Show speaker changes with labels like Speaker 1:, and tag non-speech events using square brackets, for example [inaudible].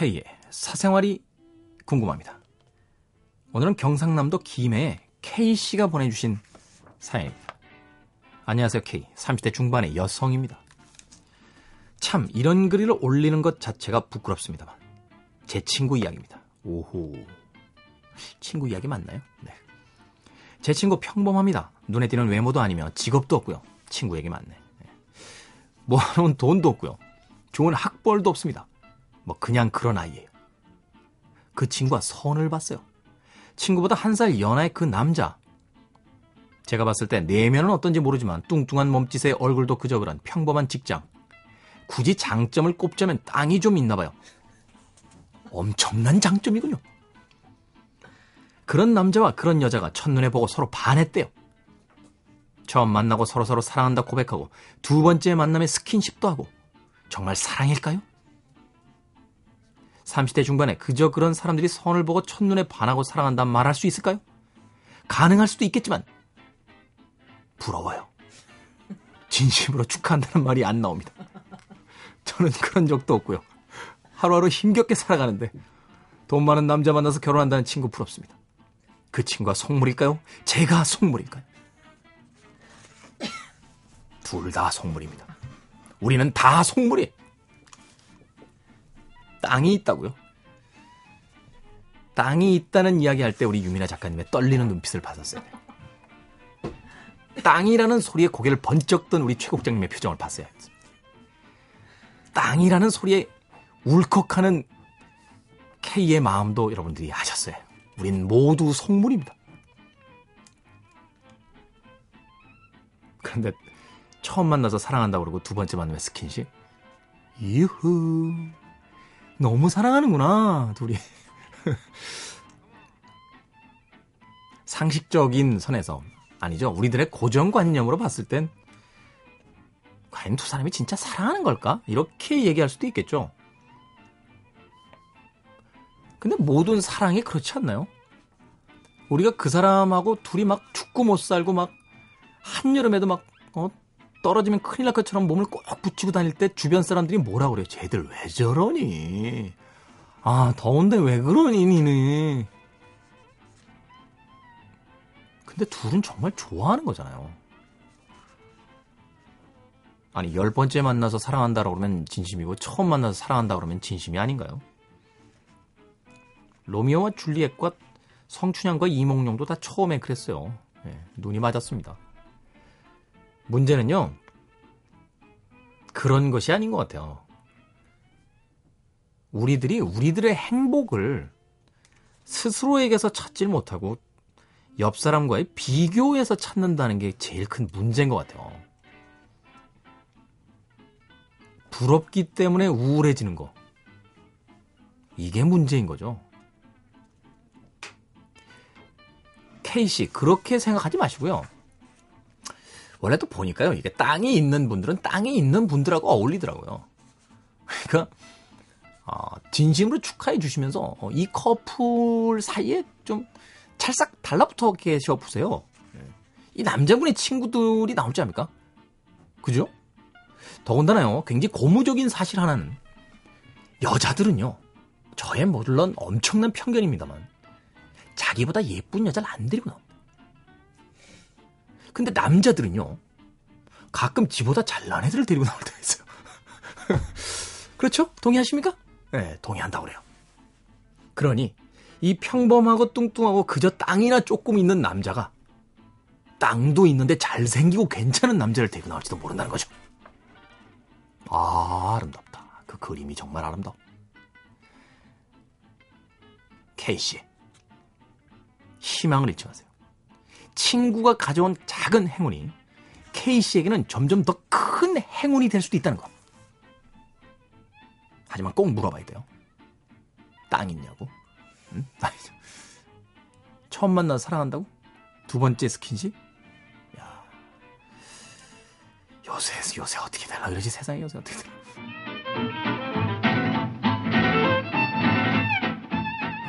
Speaker 1: K의 사생활이 궁금합니다. 오늘은 경상남도 김해에 K씨가 보내주신 사연입니다. 안녕하세요, K. 30대 중반의 여성입니다. 참, 이런 글을 올리는 것 자체가 부끄럽습니다만. 제 친구 이야기입니다. 오호. 친구 이야기 맞나요? 네. 제 친구 평범합니다. 눈에 띄는 외모도 아니며 직업도 없고요. 친구 얘기 맞네. 네. 모아놓은 돈도 없고요. 좋은 학벌도 없습니다. 뭐 그냥 그런 아이예요. 그 친구가 선을 봤어요. 친구보다 한 살 연하의 그 남자. 제가 봤을 때 내면은 어떤지 모르지만 뚱뚱한 몸짓에 얼굴도 그저 그런 평범한 직장. 굳이 장점을 꼽자면 땅이 좀 있나 봐요. 엄청난 장점이군요. 그런 남자와 그런 여자가 첫눈에 보고 서로 반했대요. 처음 만나고 서로서로 사랑한다 고백하고 두 번째 만남에 스킨십도 하고 정말 사랑일까요? 30대 중반에 그저 그런 사람들이 선을 보고 첫눈에 반하고 사랑한다 말할 수 있을까요? 가능할 수도 있겠지만 부러워요. 진심으로 축하한다는 말이 안 나옵니다. 저는 그런 적도 없고요. 하루하루 힘겹게 살아가는데 돈 많은 남자 만나서 결혼한다는 친구 부럽습니다. 그 친구가 속물일까요? 제가 속물일까요? 둘 다 속물입니다. 우리는 다 속물이. 땅이 있다고요? 땅이 있다는 이야기 할 때 우리 유미나 작가님의 떨리는 눈빛을 봤었어요. 땅이라는 소리에 고개를 번쩍 든 우리 최국장님의 표정을 했습니다. 땅이라는 소리에 울컥하는 K의 마음도 여러분들이 아셨어요. 우린 모두 속물입니다. 그런데 처음 만나서 사랑한다고 그러고 두 번째 만나면 스킨십? 이후. 너무 사랑하는구나, 둘이. [laughs] 상식적인 선에서, 아니죠. 우리들의 고정관념으로 봤을 땐, 과연 두 사람이 진짜 사랑하는 걸까? 이렇게 얘기할 수도 있겠죠. 근데 모든 사랑이 그렇지 않나요? 우리가 그 사람하고 둘이 막 죽고 못 살고 막 한여름에도 막 어, 떨어지면 큰일 날 것처럼 몸을 꼭 붙이고 다닐 때 주변 사람들이 뭐라 그래요? 쟤들 왜 저러니? 아, 더운데 왜 그러니, 니는? 근데 둘은 정말 좋아하는 거잖아요. 아니, 열 번째 만나서 사랑한다고 그러면 진심이고, 처음 만나서 사랑한다 그러면 진심이 아닌가요? 로미오와 줄리엣과 성춘향과 이몽룡도 다 처음에 그랬어요. 네, 눈이 맞았습니다. 문제는요, 그런 것이 아닌 것 같아요. 우리들이 우리들의 행복을 스스로에게서 찾질 못하고 옆 사람과의 비교에서 찾는다는 게 제일 큰 문제인 것 같아요. 부럽기 때문에 우울해지는 거. 이게 문제인 거죠. K씨, 그렇게 생각하지 마시고요. 원래 또 보니까요, 이게 땅이 있는 분들은 땅이 있는 분들하고 어울리더라고요. 그러니까, 어, 진심으로 축하해 주시면서 어, 이 커플 사이에 좀 찰싹 달라붙어 계셔 보세요. 이 남자분의 친구들이 나올지 않습니까? 그죠? 더군다나요, 굉장히 고무적인 사실 하나는 여자들은요, 저의 물론 엄청난 편견입니다만, 자기보다 예쁜 여자를 안 데리고 나옵니다. 근데 남자들은요, 가끔 지보다 잘난 애들을 데리고 나올 때가 있어요. [laughs] 그렇죠? 동의하십니까? 네, 동의한다고 그래요. 그러니, 이 평범하고 뚱뚱하고 그저 땅이나 조금 있는 남자가 땅도 있는데 잘생기고 괜찮은 남자를 데리고 나올지도 모른다는 거죠. 아, 아름답다. 그 그림이 정말 아름다워. 케이씨. 희망을 잃지 마세요. 친구가 가져온 작은 행운이 K씨에게는 점점 더 큰 행운이 될 수도 있다는 거. 하지만 꼭 물어봐야 돼요. 땅 있냐고? 응? [laughs] 처음 만나서 사랑한다고? 두 번째 스킨십? 야. 요새, 요새 어떻게 되나 그러지? 세상에 요새 어떻게 되나?